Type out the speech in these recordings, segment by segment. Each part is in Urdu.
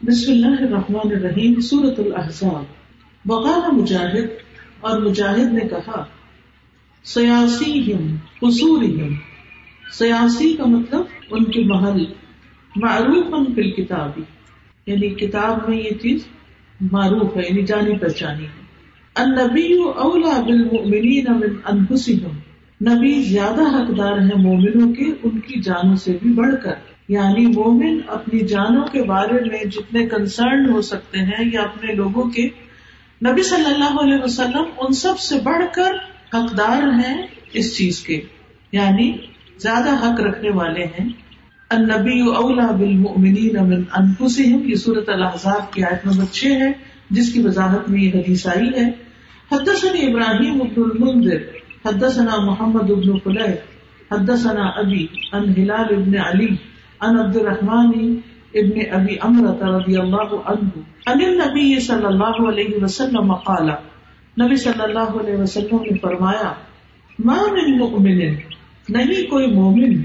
بسم اللہ الرحمن الرحیم سورت الحضاب وقال مجاہد، اور مجاہد نے کہا سیاسی ہم قصور سیاسی کا مطلب ان کے محل معروف ان فل کتابی یعنی کتاب میں یہ چیز معروف ہے یعنی جانی پہچانی ہے۔ النبی اولا بالمؤمنین من انفسهم نبی زیادہ حقدار ہیں مومنوں کے، ان کی جانوں سے بھی بڑھ کر۔ یعنی مومن اپنی جانوں کے بارے میں جتنے کنسرن ہو سکتے ہیں یا اپنے لوگوں کے، نبی صلی اللہ علیہ وسلم ان سب سے بڑھ کر حقدار ہیں اس چیز کے یعنی زیادہ حق رکھنے والے ہیں۔ النبی اولا بالمؤمنین من انفسهم یہ سورت الحضاب کی آیت نمبر چھ ہے، جس کی وضاحت میں یہ حدیث آئی ہے۔ حدثنا ابراہیم ابن المنذر، حدثنا محمد ابن قلیع حدثنا ابی ان ہلال ابن علی ان عبد الرحمن ابن ابی امرت رضی اللہ عنہ ان النبی صلی اللہ علیہ وسلم قال، نبی صلی اللہ علیہ وسلم نے فرمایا، ما من مؤمن، نہیں کوئی مومن،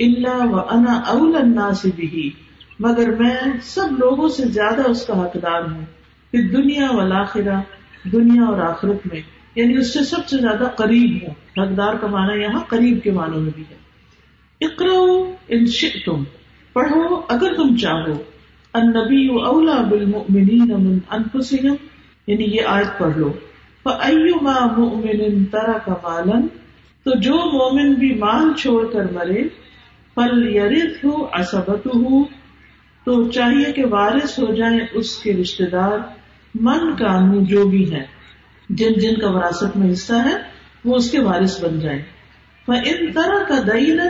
الا وانا اول الناس به مگر میں سب لوگوں سے زیادہ اس کا حقدار ہوں پھر دنیا والآخرہ دنیا اور آخرت میں یعنی اس سے سب سے زیادہ قریب ہوں۔ حقدار کا معنی یہاں قریب کے معنوں میں بھی ہے۔ اقرا ان تم پڑھو، اگر تم چاہو، النبی اولا بالمؤمنین من انفسهم یعنی یہ آیت پڑھ لو فایما مؤمن ترک مالا، تو جو مومن بھی مال چھوڑ کر مرے فل یرث عصبته، تو چاہیے کہ وارث ہو جائیں اس کے رشتے دار، من کانو جو بھی ہیں جن جن کا وراثت میں حصہ ہے، وہ اس کے وارث بن جائیں فان ترک دینا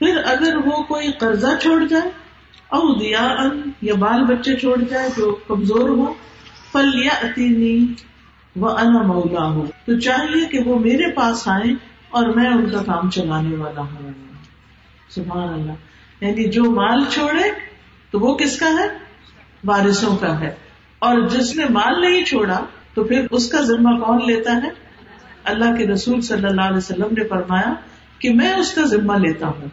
پھر اگر وہ کوئی قرضہ چھوڑ جائے او دیا ان یا بال بچے چھوڑ جائے جو کمزور ہو پل یا اتینی وہ انا مولا ہو تو چاہیے کہ وہ میرے پاس آئے اور میں ان کا کام چلانے والا ہوں۔ سبحان اللہ۔ یعنی جو مال چھوڑے، تو وہ کس کا ہے؟ بارشوں کا ہے۔ اور جس نے مال نہیں چھوڑا، تو پھر اس کا ذمہ کون لیتا ہے؟ اللہ کے رسول صلی اللہ علیہ وسلم نے فرمایا کہ میں اس کا ذمہ لیتا ہوں۔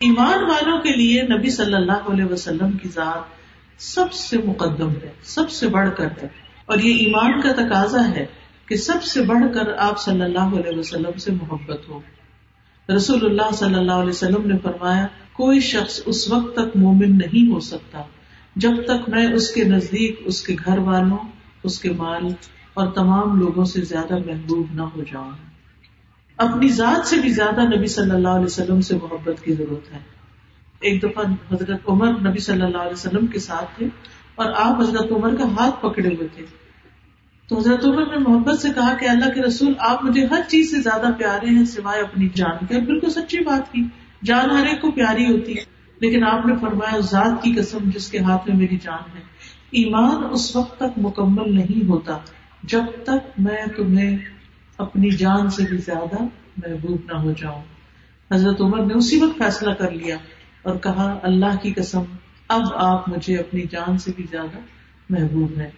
ایمان والوں کے لیے نبی صلی اللہ علیہ وسلم کی ذات سب سے مقدم ہے، سب سے بڑھ کر ہے۔ اور یہ ایمان کا تقاضا ہے کہ سب سے بڑھ کر آپ صلی اللہ علیہ وسلم سے محبت ہو۔ رسول اللہ صلی اللہ علیہ وسلم نے فرمایا، کوئی شخص اس وقت تک مومن نہیں ہو سکتا جب تک میں اس کے نزدیک، اس کے گھر والوں، اس کے مال اور تمام لوگوں سے زیادہ محبوب نہ ہو جاؤں۔ اپنی ذات سے بھی زیادہ نبی صلی اللہ علیہ وسلم سے محبت کی ضرورت ہے۔ ایک دفعہ حضرت عمر نبی صلی اللہ علیہ وسلم کے ساتھ تھے اور آپ حضرت عمر کا ہاتھ پکڑے ہوئے تھے۔ تو حضرت عمر نے محبت سے کہا کہ اللہ کے رسول، آپ مجھے ہر چیز سے زیادہ پیارے ہیں سوائے اپنی جان کے۔ بالکل سچی بات کی۔ جان ہر ایک کو پیاری ہوتی ہے، لیکن آپ نے فرمایا ذات کی قسم جس کے ہاتھ میں میری جان ہے۔ ایمان اس وقت تک مکمل نہیں ہوتا جب تک میں تمہیں اپنی جان سے بھی زیادہ محبوب نہ ہو جاؤں۔ حضرت عمر نے اسی وقت فیصلہ کر لیا اور کہا، اللہ کی قسم، اب آپ مجھے اپنی جان سے بھی زیادہ محبوب ہے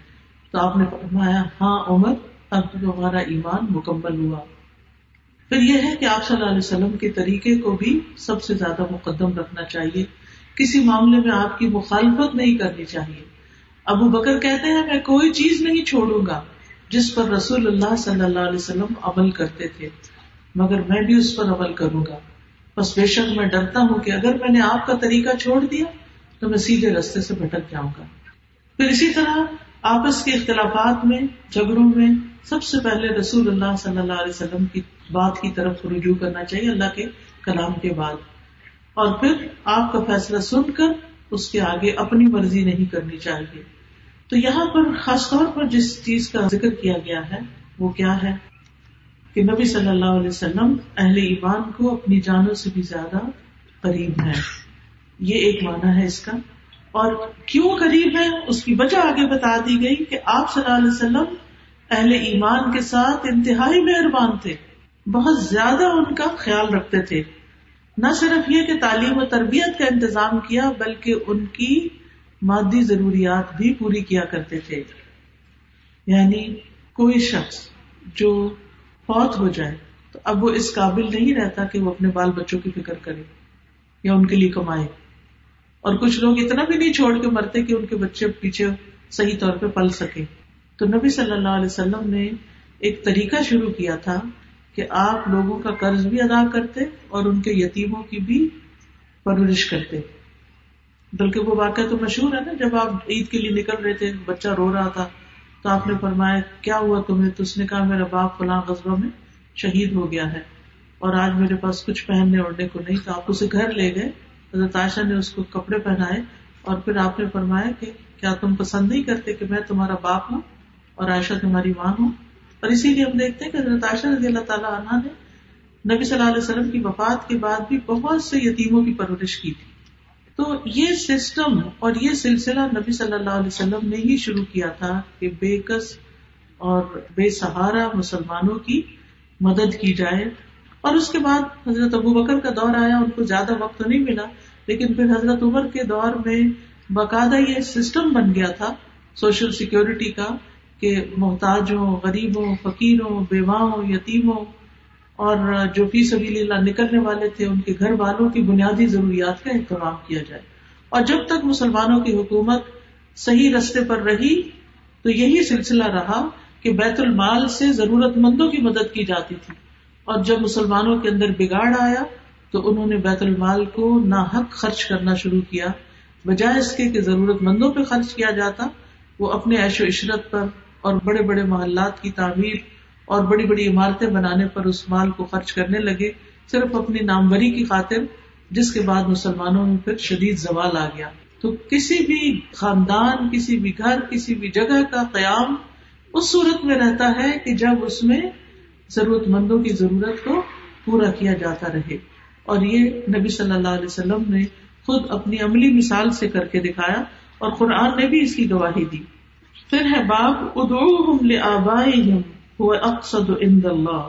تو آپ نے فرمایا ہاں عمر، اب تمہارا ایمان مکمل ہوا۔ پھر یہ ہے کہ آپ صلی اللہ علیہ وسلم کے طریقے کو بھی سب سے زیادہ مقدم رکھنا چاہیے۔ کسی معاملے میں آپ کی مخالفت نہیں کرنی چاہیے۔ ابو بکر کہتے ہیں، میں کوئی چیز نہیں چھوڑوں گا۔ جس پر رسول اللہ صلی اللہ علیہ وسلم عمل کرتے تھے، مگر میں بھی اس پر عمل کروں گا۔ بس بے شک میں ڈرتا ہوں کہ اگر میں نے آپ کا طریقہ چھوڑ دیا، تو میں سیدھے رستے سے بھٹک جاؤں گا۔ پھر اسی طرح آپس کے اختلافات میں، جھگڑوں میں، سب سے پہلے رسول اللہ صلی اللہ علیہ وسلم کی بات کی طرف رجوع کرنا چاہیے اللہ کے کلام کے بعد۔ اور پھر آپ کا فیصلہ سن کر اس کے آگے اپنی مرضی نہیں کرنی چاہیے۔ تو یہاں پر خاص طور پر جس چیز کا ذکر کیا گیا ہے، وہ کیا ہے؟ کہ نبی صلی اللہ علیہ وسلم اہل ایمان کو اپنی جانوں سے بھی زیادہ قریب ہے یہ ایک معنی ہے اس کا۔ اور کیوں قریب ہے اس کی وجہ آگے بتا دی گئی کہ آپ صلی اللہ علیہ وسلم اہل ایمان کے ساتھ انتہائی مہربان تھے۔ بہت زیادہ ان کا خیال رکھتے تھے۔ نہ صرف یہ کہ تعلیم و تربیت کا انتظام کیا، بلکہ ان کی مادی ضروریات بھی پوری کیا کرتے تھے۔ یعنی کوئی شخص جو فوت ہو جائے تو اب وہ اس قابل نہیں رہتا کہ وہ اپنے بال بچوں کی فکر کرے یا ان کے لیے کمائے۔ اور کچھ لوگ اتنا بھی نہیں چھوڑ کے مرتے کہ ان کے بچے پیچھے صحیح طور پہ پل سکے۔ تو نبی صلی اللہ علیہ وسلم نے ایک طریقہ شروع کیا تھا کہ آپ لوگوں کا قرض بھی ادا کرتے اور ان کے یتیموں کی بھی پرورش کرتے۔ بلکہ وہ واقعہ تو مشہور ہے نا، جب آپ عید کے لیے نکل رہے تھے، بچہ رو رہا تھا، تو آپ نے فرمایا، کیا ہوا تمہیں؟ تو اس نے کہا، میرا باپ فلاں قصبہ میں شہید ہو گیا ہے اور آج میرے پاس کچھ پہننے اوڑھنے کو نہیں تو آپ اسے گھر لے گئے، حضرت عائشہ نے اس کو کپڑے پہنائے اور پھر آپ نے فرمایا کہ کیا تم پسند نہیں کرتے کہ میں تمہارا باپ ہوں اور عائشہ تمہاری ماں ہوں؟ اور اسی لیے ہم دیکھتے ہیں کہ حضرت عائشہ رضی اللہ تعالیٰ عنہ نے نبی صلی اللہ علیہ وسلم کی وفات کے بعد بھی بہت سے یتیموں کی پرورش کی تھی۔ تو یہ سسٹم اور یہ سلسلہ نبی صلی اللہ علیہ وسلم نے ہی شروع کیا تھا کہ بے کس اور بے سہارا مسلمانوں کی مدد کی جائے۔ اور اس کے بعد حضرت ابو بکر کا دور آیا، ان کو زیادہ وقت تو نہیں ملا، لیکن پھر حضرت عمر کے دور میں باقاعدہ یہ سسٹم بن گیا تھا سوشل سیکورٹی کا کہ محتاجوں، غریبوں، فقیروں، بیواؤں، یتیموں اور جو فی سبیل اللہ نکلنے والے تھے، ان کے گھر والوں کی بنیادی ضروریات کا اہتمام کیا جائے۔ اور جب تک مسلمانوں کی حکومت صحیح رستے پر رہی، تو یہی سلسلہ رہا کہ بیت المال سے ضرورت مندوں کی مدد کی جاتی تھی۔ اور جب مسلمانوں کے اندر بگاڑ آیا، تو انہوں نے بیت المال کو نا حق خرچ کرنا شروع کیا۔ بجائے اس کے کہ ضرورت مندوں پہ خرچ کیا جاتا، وہ اپنے عیش و عشرت پر اور بڑے بڑے محلات کی تعمیر اور بڑی بڑی عمارتیں بنانے پر اس مال کو خرچ کرنے لگے، صرف اپنی ناموری کی خاطر، جس کے بعد مسلمانوں میں پھر شدید زوال آ گیا۔ تو کسی بھی خاندان، کسی بھی گھر، کسی بھی جگہ کا قیام اس صورت میں رہتا ہے کہ جب اس میں ضرورت مندوں کی ضرورت کو پورا کیا جاتا رہے۔ اور یہ نبی صلی اللہ علیہ وسلم نے خود اپنی عملی مثال سے کر کے دکھایا اور قرآن نے بھی اس کی گواہی دی۔ پھر ہے باب ادو اقصد عند اللہ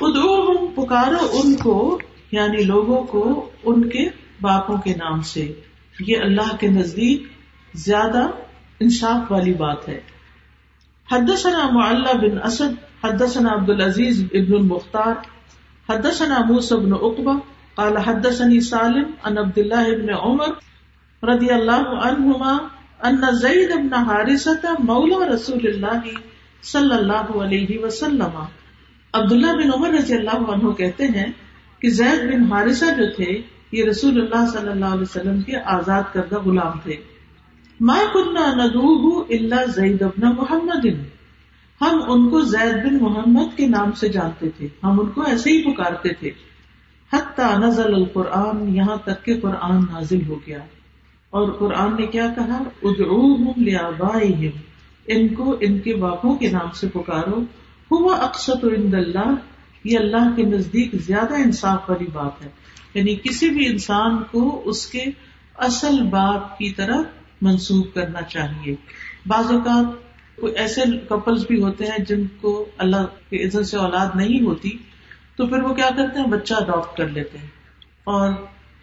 ادعوہم پکارو ان کو یعنی لوگوں کو ان کے باپوں کے نام سے. یہ اللہ کے نزدیک زیادہ انصاف والی بات ہے. حدثنا معلہ بن اسد، حدثنا عبد العزیز ابن المختار، حدثنا موسى بن عقبہ، قال حدثني سالم ان عبد الله ابن عمر رضی اللہ عنہما ان زید ابن حارثة مولى رسول اللہ صلی اللہ علیہ وسلم۔ عبداللہ بن عمر رضی اللہ عنہ کہتے ہیں کہ زید بن حارثہ جو تھے، یہ رسول اللہ صلی اللہ علیہ وسلم کے آزاد کردہ غلام تھے۔ ما کننا ندوہ الا زید ابن محمد۔ ہم ان کو زید بن محمد کے نام سے جانتے تھے، ہم ان کو ایسے ہی پکارتے تھے۔ حتی نزل القرآن یہاں تک کہ قرآن نازل ہو گیا۔ اور قرآن نے کیا کہا؟ ادعوہم لآبائہم۔ ان کو ان کے باپوں کے نام سے پکارو۔ ہوا اکثر اللہ، یہ اللہ کے نزدیک زیادہ انصاف والی بات ہے۔ یعنی کسی بھی انسان کو اس کے اصل باپ کی طرح منسوخ کرنا چاہیے۔ بعض اوقات ایسے کپلس بھی ہوتے ہیں جن کو اللہ کی عزت سے اولاد نہیں ہوتی، تو پھر وہ کیا کرتے ہیں؟ بچہ اڈاپٹ کر لیتے ہیں۔ اور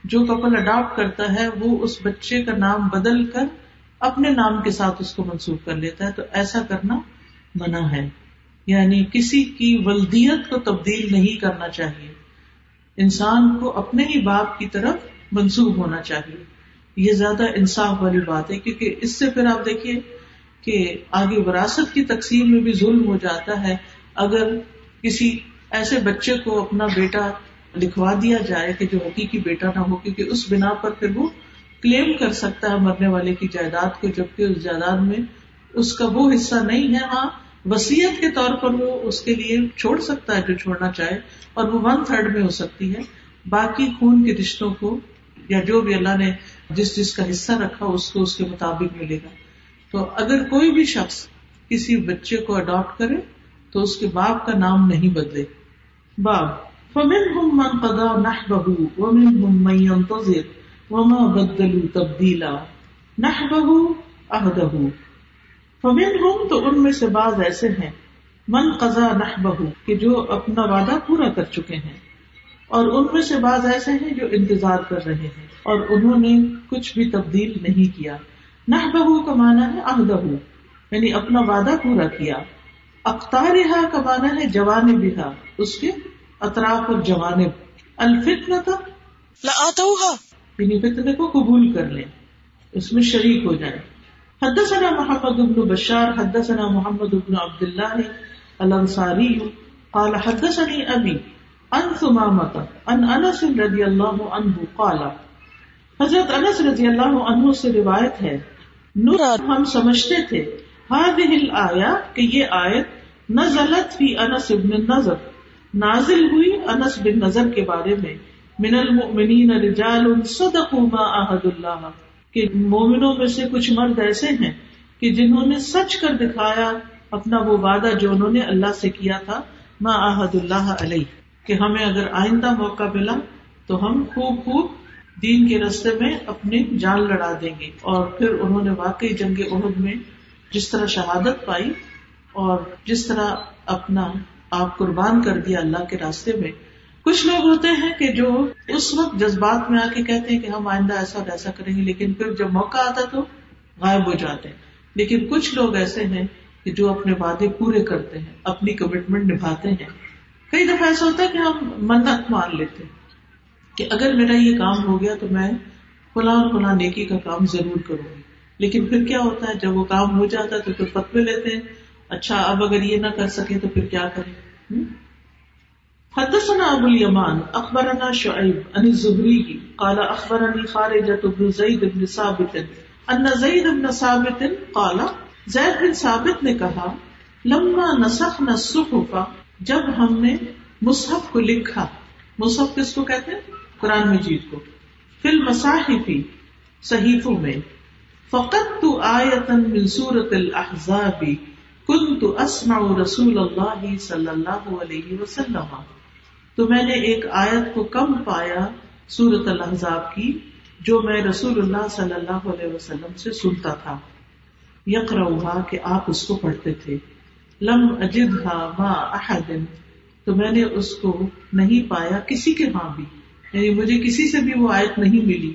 جو کپل اڈاپٹ کرتا ہے، وہ اس بچے کا نام بدل کر اپنے نام کے ساتھ اس کو منسوخ کر لیتا ہے تو ایسا کرنا منع ہے۔ یعنی کسی کی ولدیت کو تبدیل نہیں کرنا چاہیے۔ انسان کو اپنے ہی باپ کی طرف منسوخ ہونا چاہیے۔ یہ زیادہ انصاف والی بات ہے، کیونکہ اس سے پھر آپ دیکھیے کہ آگے وراثت کی تقسیم میں بھی ظلم ہو جاتا ہے۔ اگر کسی ایسے بچے کو اپنا بیٹا لکھوا دیا جائے کہ جو حقیقی بیٹا نہ ہو، کیونکہ اس بنا پر پھر وہ کلیم کر سکتا ہے مرنے والے کی جائیداد کو، جبکہ اس جائیداد میں اس کا وہ حصہ نہیں ہے۔ ہاں وسیعت کے طور پر وہ اس کے لیے چھوڑ سکتا ہے جو چھوڑنا چاہے، اور وہ ون تھرڈ میں ہو سکتی ہے۔ باقی خون کے رشتوں کو یا جو بھی اللہ نے جس جس کا حصہ رکھا، اس کو اس کے مطابق ملے گا۔ تو اگر کوئی بھی شخص کسی بچے کو اڈاپٹ کرے، تو اس کے باپ کا نام نہیں بدلے۔ باپ فمن ہم من قدا نہ بہو ومن ہم منتظر وما بدلو تبدیلا نہ بہو اہدہ فمن ہوں تو ان میں سے بعض ایسے ہیں من قزا نہ بہو کہ جو اپنا وعدہ پورا کر چکے ہیں اور ان میں سے بعض ایسے ہیں جو انتظار کر رہے ہیں اور انہوں نے کچھ بھی تبدیل نہیں کیا نہ بہو کا مانا ہے اہدہ یعنی اپنا وعدہ پورا کیا اختار کا مانا ہے جوان بہا اس کے اطراف اور جوانب الفتنا تھا یعنی فتنے کو قبول کر لیں، اس میں شریک ہو جائیں۔ حدثنا محمد بن بشار، حدثنا محمد بن عبد الله الانصاري قال حدثني ابي ان ثمامه ان انس رضی اللہ عنہ قال، حضرت انس رضی اللہ عنہ سے روایت ہے، نور ہم سمجھتے تھے هذه الايه کہ یہ آیت نزلت فی انس بن النضر نازل ہوئی انس بن نظر کے بارے میں۔ من المؤمنین رجال صدقوا ما عهد الله کہ مومنوں میں سے کچھ مرد ایسے ہیں کہ جنہوں نے سچ کر دکھایا اپنا وہ وعدہ جو انہوں نے اللہ سے کیا تھا، ما آحد اللہ علیہ، کہ ہمیں اگر آئندہ موقع ملا تو ہم خوب خوب دین کے رستے میں اپنی جان لڑا دیں گے۔ اور پھر انہوں نے واقعی جنگ عہد میں جس طرح شہادت پائی اور جس طرح اپنا آپ قربان کر دیا اللہ کے راستے میں کچھ لوگ ہوتے ہیں کہ جو اس وقت جذبات میں آ کے کہتے ہیں کہ ہم آئندہ ایسا اور ایسا کریں گے، لیکن پھر جب موقع آتا تو غائب ہو جاتے ہیں۔ لیکن کچھ لوگ ایسے ہیں کہ جو اپنے وعدے پورے کرتے ہیں، اپنی کمٹمنٹ نبھاتے ہیں۔ کئی دفعہ ایسا ہوتا ہے کہ ہم منت مان لیتے ہیں کہ اگر میرا یہ کام ہو گیا تو میں فلاں اور فلاں نیکی کا کام ضرور کروں گی۔ لیکن پھر کیا ہوتا ہے، جب وہ کام ہو جاتا ہے تو پھر فتوے لیتے ہیں اچھا اب اگر یہ نہ کر سکے تو پھر کیا کریں؟ حدثنا ابو اليمان، اخبرنا شعيب عن الزهري قال اخبرني خارجة بن زيد بن ثابت، ان زيد بن ثابت قال، زید بن ثابت نے کہا، لما نسخنا الصحف، جب ہم نے مصحف کو لکھا، مصحف کس کو کہتے ہیں؟ قرآن مجید کو، فی المصاحف صحیفوں میں، فقدت آیتا من سورة الاحزاب كنت اسمع رسول اللہ صلی اللہ علیہ وسلم۔ تو میں نے ایک آیت کو کم پایا سورت الحضاب کی، جو میں رسول اللہ صلی اللہ علیہ وسلم سے سنتا تھا۔ یقرا کہ آپ اس کو پڑھتے تھے۔ لم اجد ما احد، تو میں نے اس کو نہیں پایا کسی کے ہاں بھی۔ یعنی مجھے کسی سے بھی وہ آیت نہیں ملی۔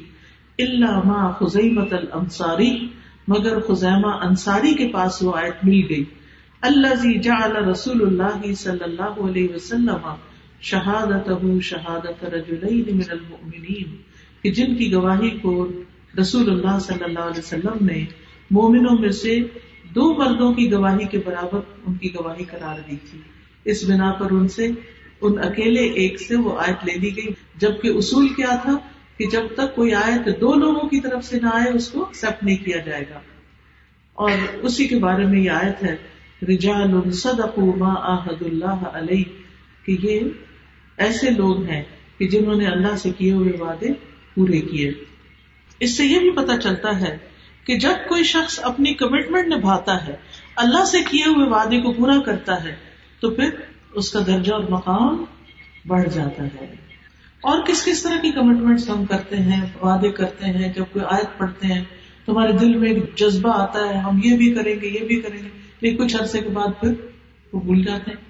اللہ ما خزیمت الانصاری، مگر خزیمہ انصاری کے پاس وہ آیت مل گئی۔ اللہ جعل رسول اللہ صلی اللہ علیہ وسلم شہادت شہادت رجلین من المؤمنین، کہ جن کی گواہی کو رسول اللہ صلی اللہ علیہ وسلم نے مومنوں میں سے دو مردوں کی گواہی کے برابر ان کی گواہی قرار دی تھی۔ اس بنا پر ان سے، ان اکیلے ایک سے وہ آیت لے لی گئی، جبکہ اصول کیا تھا کہ جب تک کوئی آیت دو لوگوں کی طرف سے نہ آئے، اس کو ایکسپٹ نہیں کیا جائے گا۔ اور اسی کے بارے میں یہ آیت ہے، رجال صدقوا ما آہد اللہ علیہ، کہ یہ ایسے لوگ ہیں کہ جنہوں نے اللہ سے کیے ہوئے وعدے پورے کیے۔ اس سے یہ بھی پتا چلتا ہے کہ جب کوئی شخص اپنی کمٹمنٹ نبھاتا ہے، اللہ سے کیے ہوئے وعدے کو پورا کرتا ہے، تو پھر اس کا درجہ اور مقام بڑھ جاتا ہے۔ اور کس کس طرح کی کمٹمنٹ ہم کرتے ہیں، وعدے کرتے ہیں، جب کوئی آیت پڑھتے ہیں تو ہمارے دل میں ایک جذبہ آتا ہے، ہم یہ بھی کریں گے، یہ بھی کریں گے، لیکن کچھ عرصے کے بعد پھر وہ بھول جاتے ہیں۔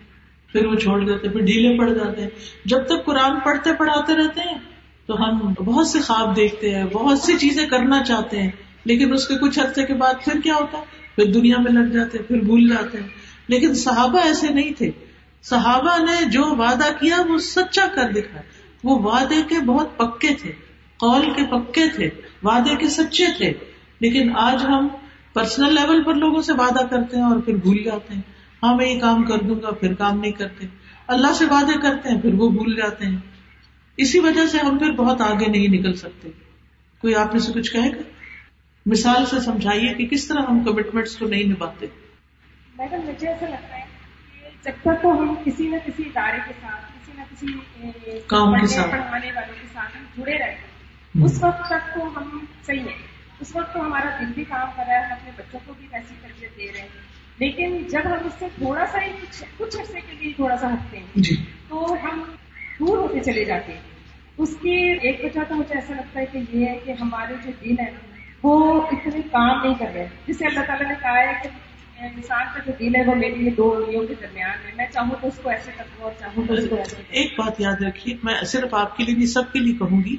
پھر وہ چھوڑ دیتے پھر ڈھیلے پڑ جاتے ہیں۔ جب تک قرآن پڑھتے پڑھاتے رہتے ہیں، تو ہم بہت سے خواب دیکھتے ہیں، بہت سی چیزیں کرنا چاہتے ہیں، لیکن اس کے کچھ عرصے کے بعد پھر کیا ہوتا ہے؟ پھر دنیا میں لگ جاتے ہیں، پھر بھول جاتے ہیں۔ لیکن صحابہ ایسے نہیں تھے۔ صحابہ نے جو وعدہ کیا، وہ سچا کر دکھا وہ وعدے کے بہت پکے تھے، قول کے پکے تھے، وعدے کے سچے تھے۔ لیکن آج ہم پرسنل لیول پر لوگوں سے وعدہ کرتے ہیں اور پھر بھول جاتے ہیں۔ ہاں میں یہ کام کر دوں گا پھر کام نہیں کرتے۔ اللہ سے وعدے کرتے ہیں پھر وہ بھول جاتے ہیں۔ اسی وجہ سے ہم پھر بہت آگے نہیں نکل سکتے۔ کوئی آپ میں سے کچھ کہے گا؟ مثال سے سمجھائیے کہ کس طرح ہم کمٹمنٹس کو نہیں نبھاتے۔ میڈم مجھے ایسا لگتا ہے کہ جب تک تو ہم کسی نہ کسی ادارے کے ساتھ کسی نہ کسی کام کے ساتھ۔ پڑھانے والوں کے ساتھ ہم جڑے رہتے ہیں۔ اس وقت تک تو ہم صحیح ہیں۔ اس وقت تو ہمارا دل بھی کام کر رہا ہے ہم اپنے بچوں کو بھی ویسی تربیت دے رہے ہیں۔ لیکن جب ہم اس سے تھوڑا سا ہی کچھ کچھ عرصے کے لیے تھوڑا سا ہٹتے ہیں جی۔ تو ہم دور ہوتے چلے جاتے ہیں۔ اس کی ایک وجہ تو مجھے ایسا لگتا ہے کہ یہ ہے کہ ہمارے جو دل ہے وہ اتنے کام نہیں کر رہے۔ جسے اللہ تعالیٰ نے کہا ہے کہ انسان کا جو دل ہے وہ میرے لیے دو انگلیوں کے درمیان ہے۔ میں چاہوں تو اس کو ایسے کر اور چاہوں تو اس کو ایسے ایک بات یاد رکھیے میں صرف آپ کے لیے نہیں سب کے لیے کہوں گی۔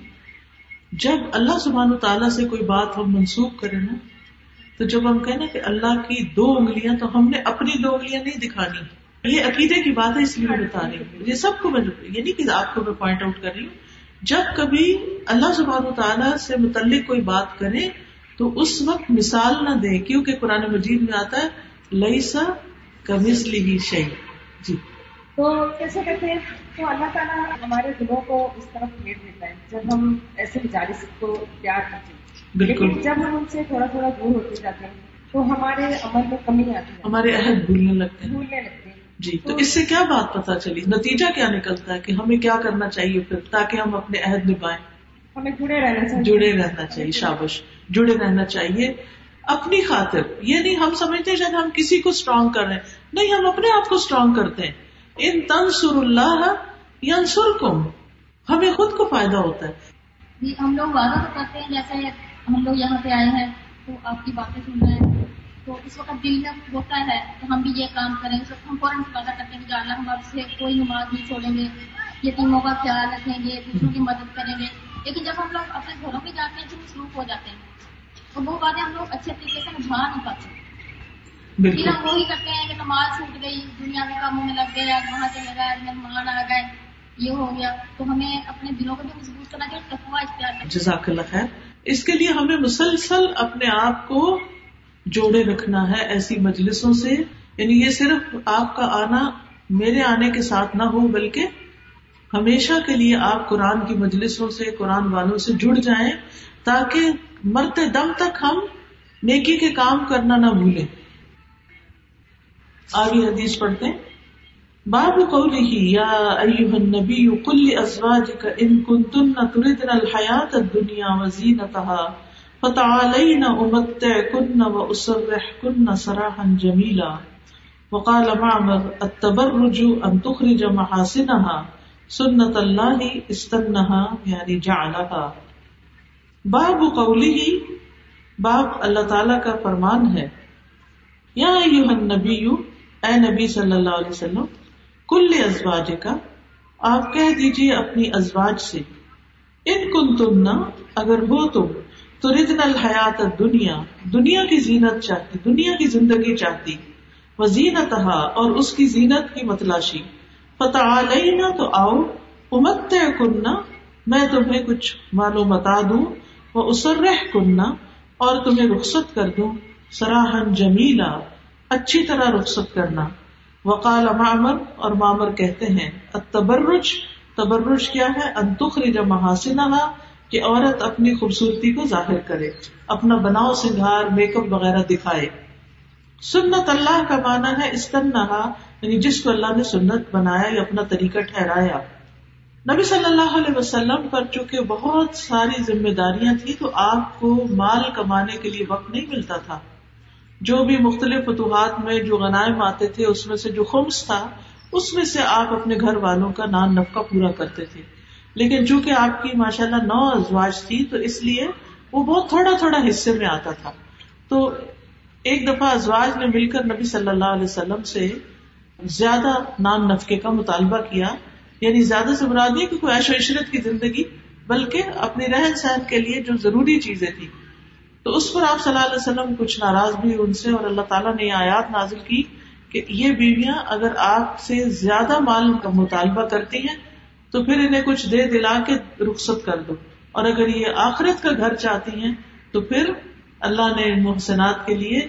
جب اللہ سبحانہ تعالیٰ سے کوئی بات ہم منسوخ کریں نا تو جب ہم کہنا کہ اللہ کی دو انگلیاں تو ہم نے اپنی دو انگلیاں نہیں دکھانی۔ یہ عقیدے کی بات ہے اس لیے میں بتا رہی ہوں۔ یہ سب کو میں یہ نہیں کہ آپ کو میں پوائنٹ آؤٹ کر رہی ہوں۔ جب کبھی اللہ سبحانہ تعالیٰ سے متعلق کوئی بات کرے تو اس وقت مثال نہ دے، کیونکہ قرآن مجید میں آتا ہے لئی سا کمسلی ہی شہی جی۔ تو کیسے کہتے ہیں؟ تو اللہ تعالیٰ ہمارے دلوں کو اس طرف پھیر دیتا ہے۔ جب ہم ایسے گزارش کو پیار کرتے ہیں۔ بالکل۔ لیکن جب ہم ان سے تھوڑا تھوڑا دور ہوتے جاتے ہیں تو ہمارے عمل میں کمی آتی ہے۔ ہمارے عہد بھولنے لگتے ہیں۔ بھولنے لگتے ہیں۔ جی تو اس سے کیا بات پتا چلی؟ نتیجہ کیا نکلتا ہے کہ ہمیں کیا کرنا چاہیے پھر تاکہ ہم اپنے عہد نبھائیں؟ ہمیں جڑے رہنا چاہیے۔ جڑے رہنا چاہیے شابش۔ جڑے رہنا چاہیے۔ اپنی خاطر یہ نہیں ہم سمجھتے جب ہم کسی کو اسٹرانگ کر رہے ہیں۔ نہیں ہم اپنے آپ کو اسٹرانگ کرتے ہیں۔ ان تنسر اللہ ینسرکم ہمیں خود کو فائدہ ہوتا ہے۔ جی ہم لوگ وعدہ تو کرتے ہیں جیسے ہم لوگ یہاں پہ آئے ہیں تو آپ کی باتیں سن رہے ہیں۔ تو اس وقت دل میں ہوتا ہے کہ ہم بھی یہ کام کریں۔ اس وقت ہم فوراً وعدہ کرتے ہیں کہ اللہ ہم آپ سے کوئی نماز نہیں چھوڑیں گے یتیموں کا خیال رکھیں گے دوسروں کی مدد کریں گے۔ لیکن جب ہم لوگ اپنے گھروں میں جاتے ہیں تو مصروف ہو جاتے ہیں۔ تو وہ باتیں ہم لوگ اچھے طریقے سے نبھا نہیں پاتے۔ پھر بالکل ہم وہی کرتے ہیں کہ نماز چھوٹ گئی دنیا کے کاموں میں لگ گئے آج وہاں چلے گئے آج مہمان آ گئے یہ ہو گیا۔ تو ہمیں اپنے دلوں کو بھی مضبوط کرنا چاہیے تقوا اختیار کرنا جزاک اللہ خیر۔ اس کے لیے ہمیں مسلسل اپنے آپ کو جوڑے رکھنا ہے ایسی مجلسوں سے۔ یعنی یہ صرف آپ کا آنا میرے آنے کے ساتھ نہ ہو، بلکہ ہمیشہ کے لیے آپ قرآن کی مجلسوں سے، قرآن والوں سے جڑ جائیں تاکہ مرتے دم تک ہم نیکی کے کام کرنا نہ بھولیں۔ آگے حدیث پڑھتے ہیں۔ باب قوله، يا أيها النبي، قل لأزواجك إن كنتن تردن الحياة الدنيا وزينتها، فتعالين أمتعكن وأسرحكن سراحا جميلا. وقال معمر، التبرج أن تخرج محاسنها، سنة الله استنها، يعني جعلها. باب قوله باب اللہ تعالی کا فرمان ہے یا ایوہ النبی اے نبی صلی اللہ علیہ وسلم کل ازواج کا آپ کہہ دیجیے اپنی ازواج سے، ان کن تم نہ اگر ہو تم تو ردن الحیات دنیا دنیا کی زینت چاہتی، دنیا کی زندگی چاہتی وہ زینت اور اس کی زینت کی متلاشی فتح نہ تو آؤ امت کننا میں تمہیں کچھ معلوم بتا دوں وہ اسرح کننا اور تمہیں رخصت کر دوں سراہن جمیلا، اچھی طرح رخصت کرنا۔ وقال معمر اور معمر کہتے ہیں، التبرج، تبرج کیا ہے؟ انتخرج محاسنها کہ عورت اپنی خوبصورتی کو ظاہر کرے، اپنا بناؤ سنگھار، میک اپ وغیرہ دکھائے۔ سنت اللہ کا معنی ہے استنہا یعنی جس کو اللہ نے سنت بنایا یا اپنا طریقہ ٹھہرایا۔ نبی صلی اللہ علیہ وسلم پر چونکہ بہت ساری ذمہ داریاں تھی تو آپ کو مال کمانے کے لیے وقت نہیں ملتا تھا۔ جو بھی مختلف فتوحات میں جو غنائم آتے تھے، اس میں سے جو خمس تھا، اس میں سے آپ اپنے گھر والوں کا نان نفقہ پورا کرتے تھے۔ لیکن چونکہ آپ کی ماشاء اللہ نو ازواج تھی، تو اس لیے وہ بہت تھوڑا تھوڑا حصے میں آتا تھا۔ تو ایک دفعہ ازواج نے مل کر نبی صلی اللہ علیہ وسلم سے زیادہ نان نفقے کا مطالبہ کیا۔ یعنی زیادہ سے مراد نہیں کہ کوئی عیش و عشرت کی زندگی، بلکہ اپنی رہن سہن کے لیے جو ضروری چیزیں تھی تو اس پر آپ صلی اللہ علیہ وسلم کچھ ناراض بھی ان سے اور اللہ تعالیٰ نے یہ آیات نازل کی کہ یہ بیویاں اگر آپ سے زیادہ مال کا مطالبہ کرتی ہیں تو پھر انہیں کچھ دے دلا کے رخصت کر دو۔ اور اگر یہ آخرت کا گھر چاہتی ہیں تو پھر اللہ نے محسنات کے لیے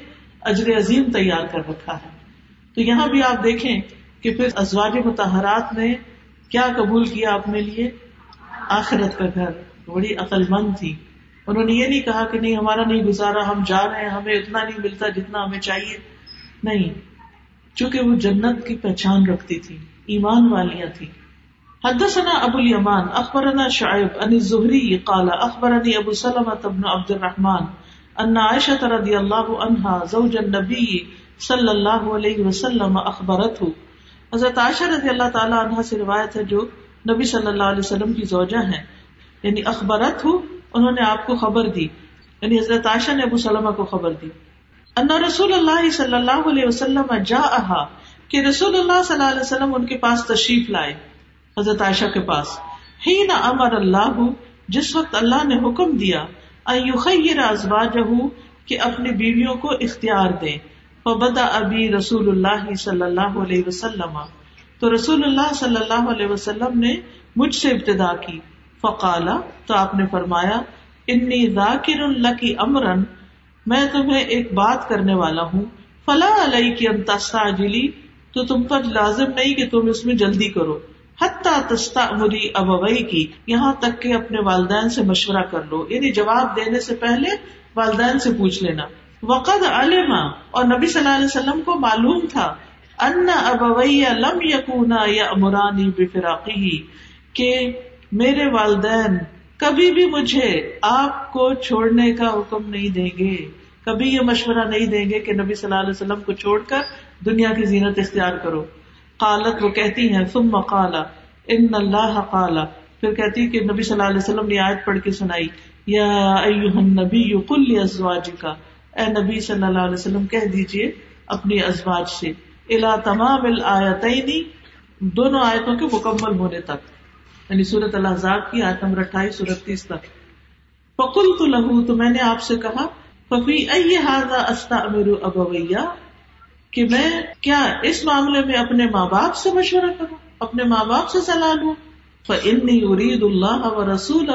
اجر عظیم تیار کر رکھا ہے۔ تو یہاں بھی آپ دیکھیں کہ پھر ازواج متحرات نے کیا قبول کیا اپنے لیے؟ آخرت کا گھر۔ بڑی عقل مند تھی۔ انہوں نے یہ نہیں کہا کہ نہیں، ہمارا نہیں گزارا، ہم جا رہے ہیں، ہمیں اتنا نہیں ملتا جتنا ہمیں چاہیے۔ نہیں، چونکہ وہ جنت کی پہچان رکھتی تھی، ایمان والیاں تھی حدثنا ابو الیمان، اخبرنا شعیب ان الزہری قال اخبرني ابو سلمة بن عبد الرحمن ان عائشة رضی اللہ عنہا زوج النبی صلی اللہ علیہ وسلم اخبرته۔ حضرت عائشہ رضی اللہ تعالی عنہ سے روایت ہے جو نبی صلی اللہ علیہ وسلم کی زوجہ ہیں۔ یعنی اخبرت ہو انہوں نے آپ کو خبر دی یعنی حضرت عائشہ نے ابو سلمہ کو خبر دی۔ ان رسول اللہ صلی اللہ علیہ وسلم جا کہ رسول اللہ صلی اللہ علیہ وسلم ان کے پاس تشریف لائے، حضرت عائشہ کے پاس۔ ہی نہ امر اللہ، جس وقت اللہ نے حکم دیا ازواجہ کہ اپنی بیویوں کو اختیار دیں۔ فبدا ابی رسول اللہ صلی اللہ علیہ وسلم۔ تو رسول اللہ صلی اللہ علیہ وسلم نے مجھ سے ابتدا کی۔ فقالا، تو آپ نے فرمایا، انی ذاکر اللہ کی امرن، میں تمہیں ایک بات کرنے والا ہوں۔ فلاں علیہ کی انتستا جلی تو تم پر لازم نہیں کہ تم اس میں جلدی کرو۔ حتیٰ تستا مری ابوئی کی یہاں تک کہ اپنے والدین سے مشورہ کر لو۔ یعنی جواب دینے سے پہلے والدین سے پوچھ لینا۔ وقد علما، اور نبی صلی اللہ علیہ وسلم کو معلوم تھا، ان ابویا لم یقونا یا امرانی بفراقی کہ میرے والدین، کبھی بھی مجھے آپ کو چھوڑنے کا حکم نہیں دیں گے۔ کبھی یہ مشورہ نہیں دیں گے کہ نبی صلی اللہ علیہ وسلم کو چھوڑ کر دنیا کی زینت اختیار کرو۔ قالت، وہ کہتی ہیں، ثم قالا ان اللہ قالا پھر کہتی کہ نبی صلی اللہ علیہ وسلم نے آیت پڑھ کے سنائی، یا ایوہ النبی کل ازواجکا اے نبی صلی اللہ علیہ وسلم، کہہ دیجیے اپنی ازواج سے۔ الا تمام الآیتین، دونوں آیتوں کے مکمل ہونے تک۔ یعنی سورت الحضاب کی آیت نمبر اٹھائیس سورت تیس تک۔ فکل تو لہو تو میں نے آپ سے کہا، ففی ائی استا امیر ابویا کہ میں کیا اس معاملے میں اپنے ماں باپ سے مشورہ کروں، اپنے ماں باپ سے صلاح لوں؟ فنی ارید اللہ و رسول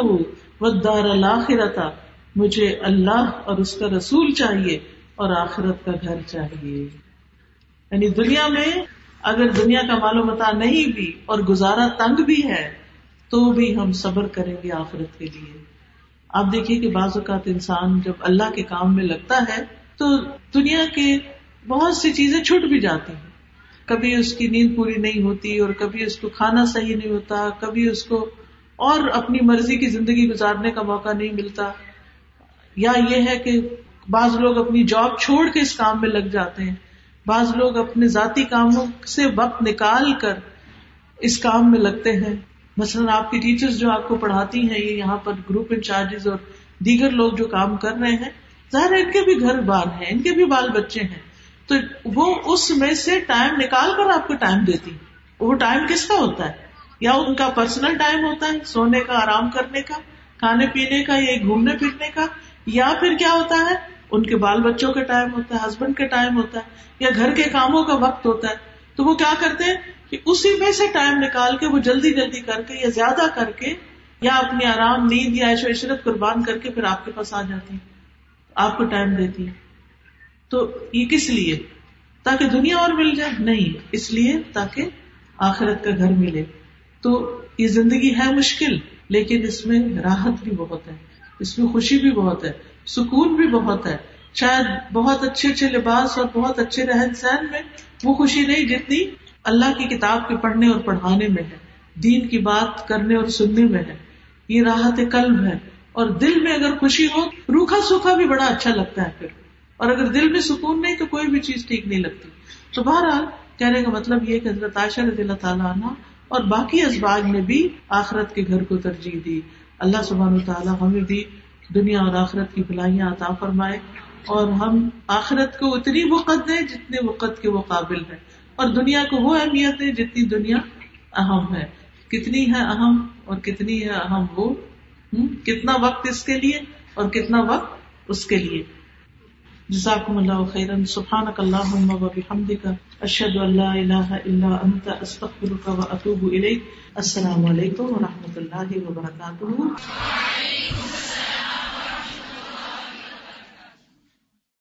و دار مجھے اللہ اور اس کا رسول چاہیے اور آخرت کا گھر چاہیے۔ یعنی دنیا میں اگر دنیا کا معلوم متا نہیں بھی اور گزارا تنگ بھی ہے تو بھی ہم صبر کریں گے آخرت کے لیے۔ آپ دیکھیے کہ بعض اوقات انسان جب اللہ کے کام میں لگتا ہے تو دنیا کے بہت سی چیزیں چھٹ بھی جاتی ہیں۔ کبھی اس کی نیند پوری نہیں ہوتی اور کبھی اس کو کھانا صحیح نہیں ہوتا، کبھی اس کو اور اپنی مرضی کی زندگی گزارنے کا موقع نہیں ملتا۔ یا یہ ہے کہ بعض لوگ اپنی جاب چھوڑ کے اس کام میں لگ جاتے ہیں۔ بعض لوگ اپنے ذاتی کاموں سے وقت نکال کر اس کام میں لگتے ہیں۔ مثلاً آپ کی ٹیچرز جو آپ کو پڑھاتی ہیں، یہ یہاں پر گروپ انچارجز اور دیگر لوگ جو کام کر رہے ہیں، ظاہر ہے ان کے بھی گھر بار ہیں، ان کے بھی بال بچے ہیں۔ تو وہ اس میں سے ٹائم نکال کر آپ کو ٹائم دیتی وہ ٹائم کس کا ہوتا ہے؟ یا ان کا پرسنل ٹائم ہوتا ہے، سونے کا، آرام کرنے کا، کھانے پینے کا، یا گھومنے پھرنے کا، یا پھر کیا ہوتا ہے؟ ان کے بال بچوں کا ٹائم ہوتا ہے ہسبینڈ کا ٹائم ہوتا ہے، یا گھر کے کاموں کا وقت ہوتا ہے۔ تو وہ کیا کرتے ہیں؟ کہ اسی میں سے ٹائم نکال کے وہ جلدی جلدی کر کے یا زیادہ کر کے یا اپنی آرام، نیند یا عیش و عشرت قربان کر کے پھر آپ کے پاس آ جاتی ہیں۔ آپ کو ٹائم دیتی تو یہ کس لیے؟ تاکہ دنیا اور مل جائے؟ نہیں، اس لیے تاکہ آخرت کا گھر ملے۔ تو یہ زندگی ہے مشکل، لیکن اس میں راحت بھی بہت ہے، اس میں خوشی بھی بہت ہے، سکون بھی بہت ہے۔ شاید بہت اچھے اچھے لباس اور بہت اچھے رہن سہن میں وہ خوشی نہیں، جتنی اللہ کی کتاب کے پڑھنے اور پڑھانے میں ہے، دین کی بات کرنے اور سننے میں ہے۔ یہ راحت قلب ہے۔ اور دل میں اگر خوشی ہو، روکھا سوکھا بھی بڑا اچھا لگتا ہے پھر۔ اور اگر دل میں سکون نہیں، تو کوئی بھی چیز ٹھیک نہیں لگتی۔ تو بہرحال، کہنے کا مطلب یہ کہ حضرت عائشہ رضی اللہ تعالیٰ عنہ اور باقی ازباج نے بھی آخرت کے گھر کو ترجیح دی۔ اللہ سبحان تعالیٰ ہمیں بھی دنیا اور آخرت کی بلائیاں عطا فرمائے اور ہم آخرت کو اتنی وقت دیں جتنے وقت کے وہ قابل ہیں۔ اور دنیا کو وہ اہمیت ہے جتنی دنیا اہم ہے۔ کتنی ہے اہم اور کتنی ہے اہم وہ۔ کتنا وقت اس کے لیے اور کتنا وقت اس کے لیے۔ جزاکم اللہ خیرن۔ سبحانک اللہم و بحمدک۔ اشہد ان لا الہ الا انت۔ استغفرک و اتوب الیک۔ السلام علیکم و رحمۃ اللہ وبرکاتہ۔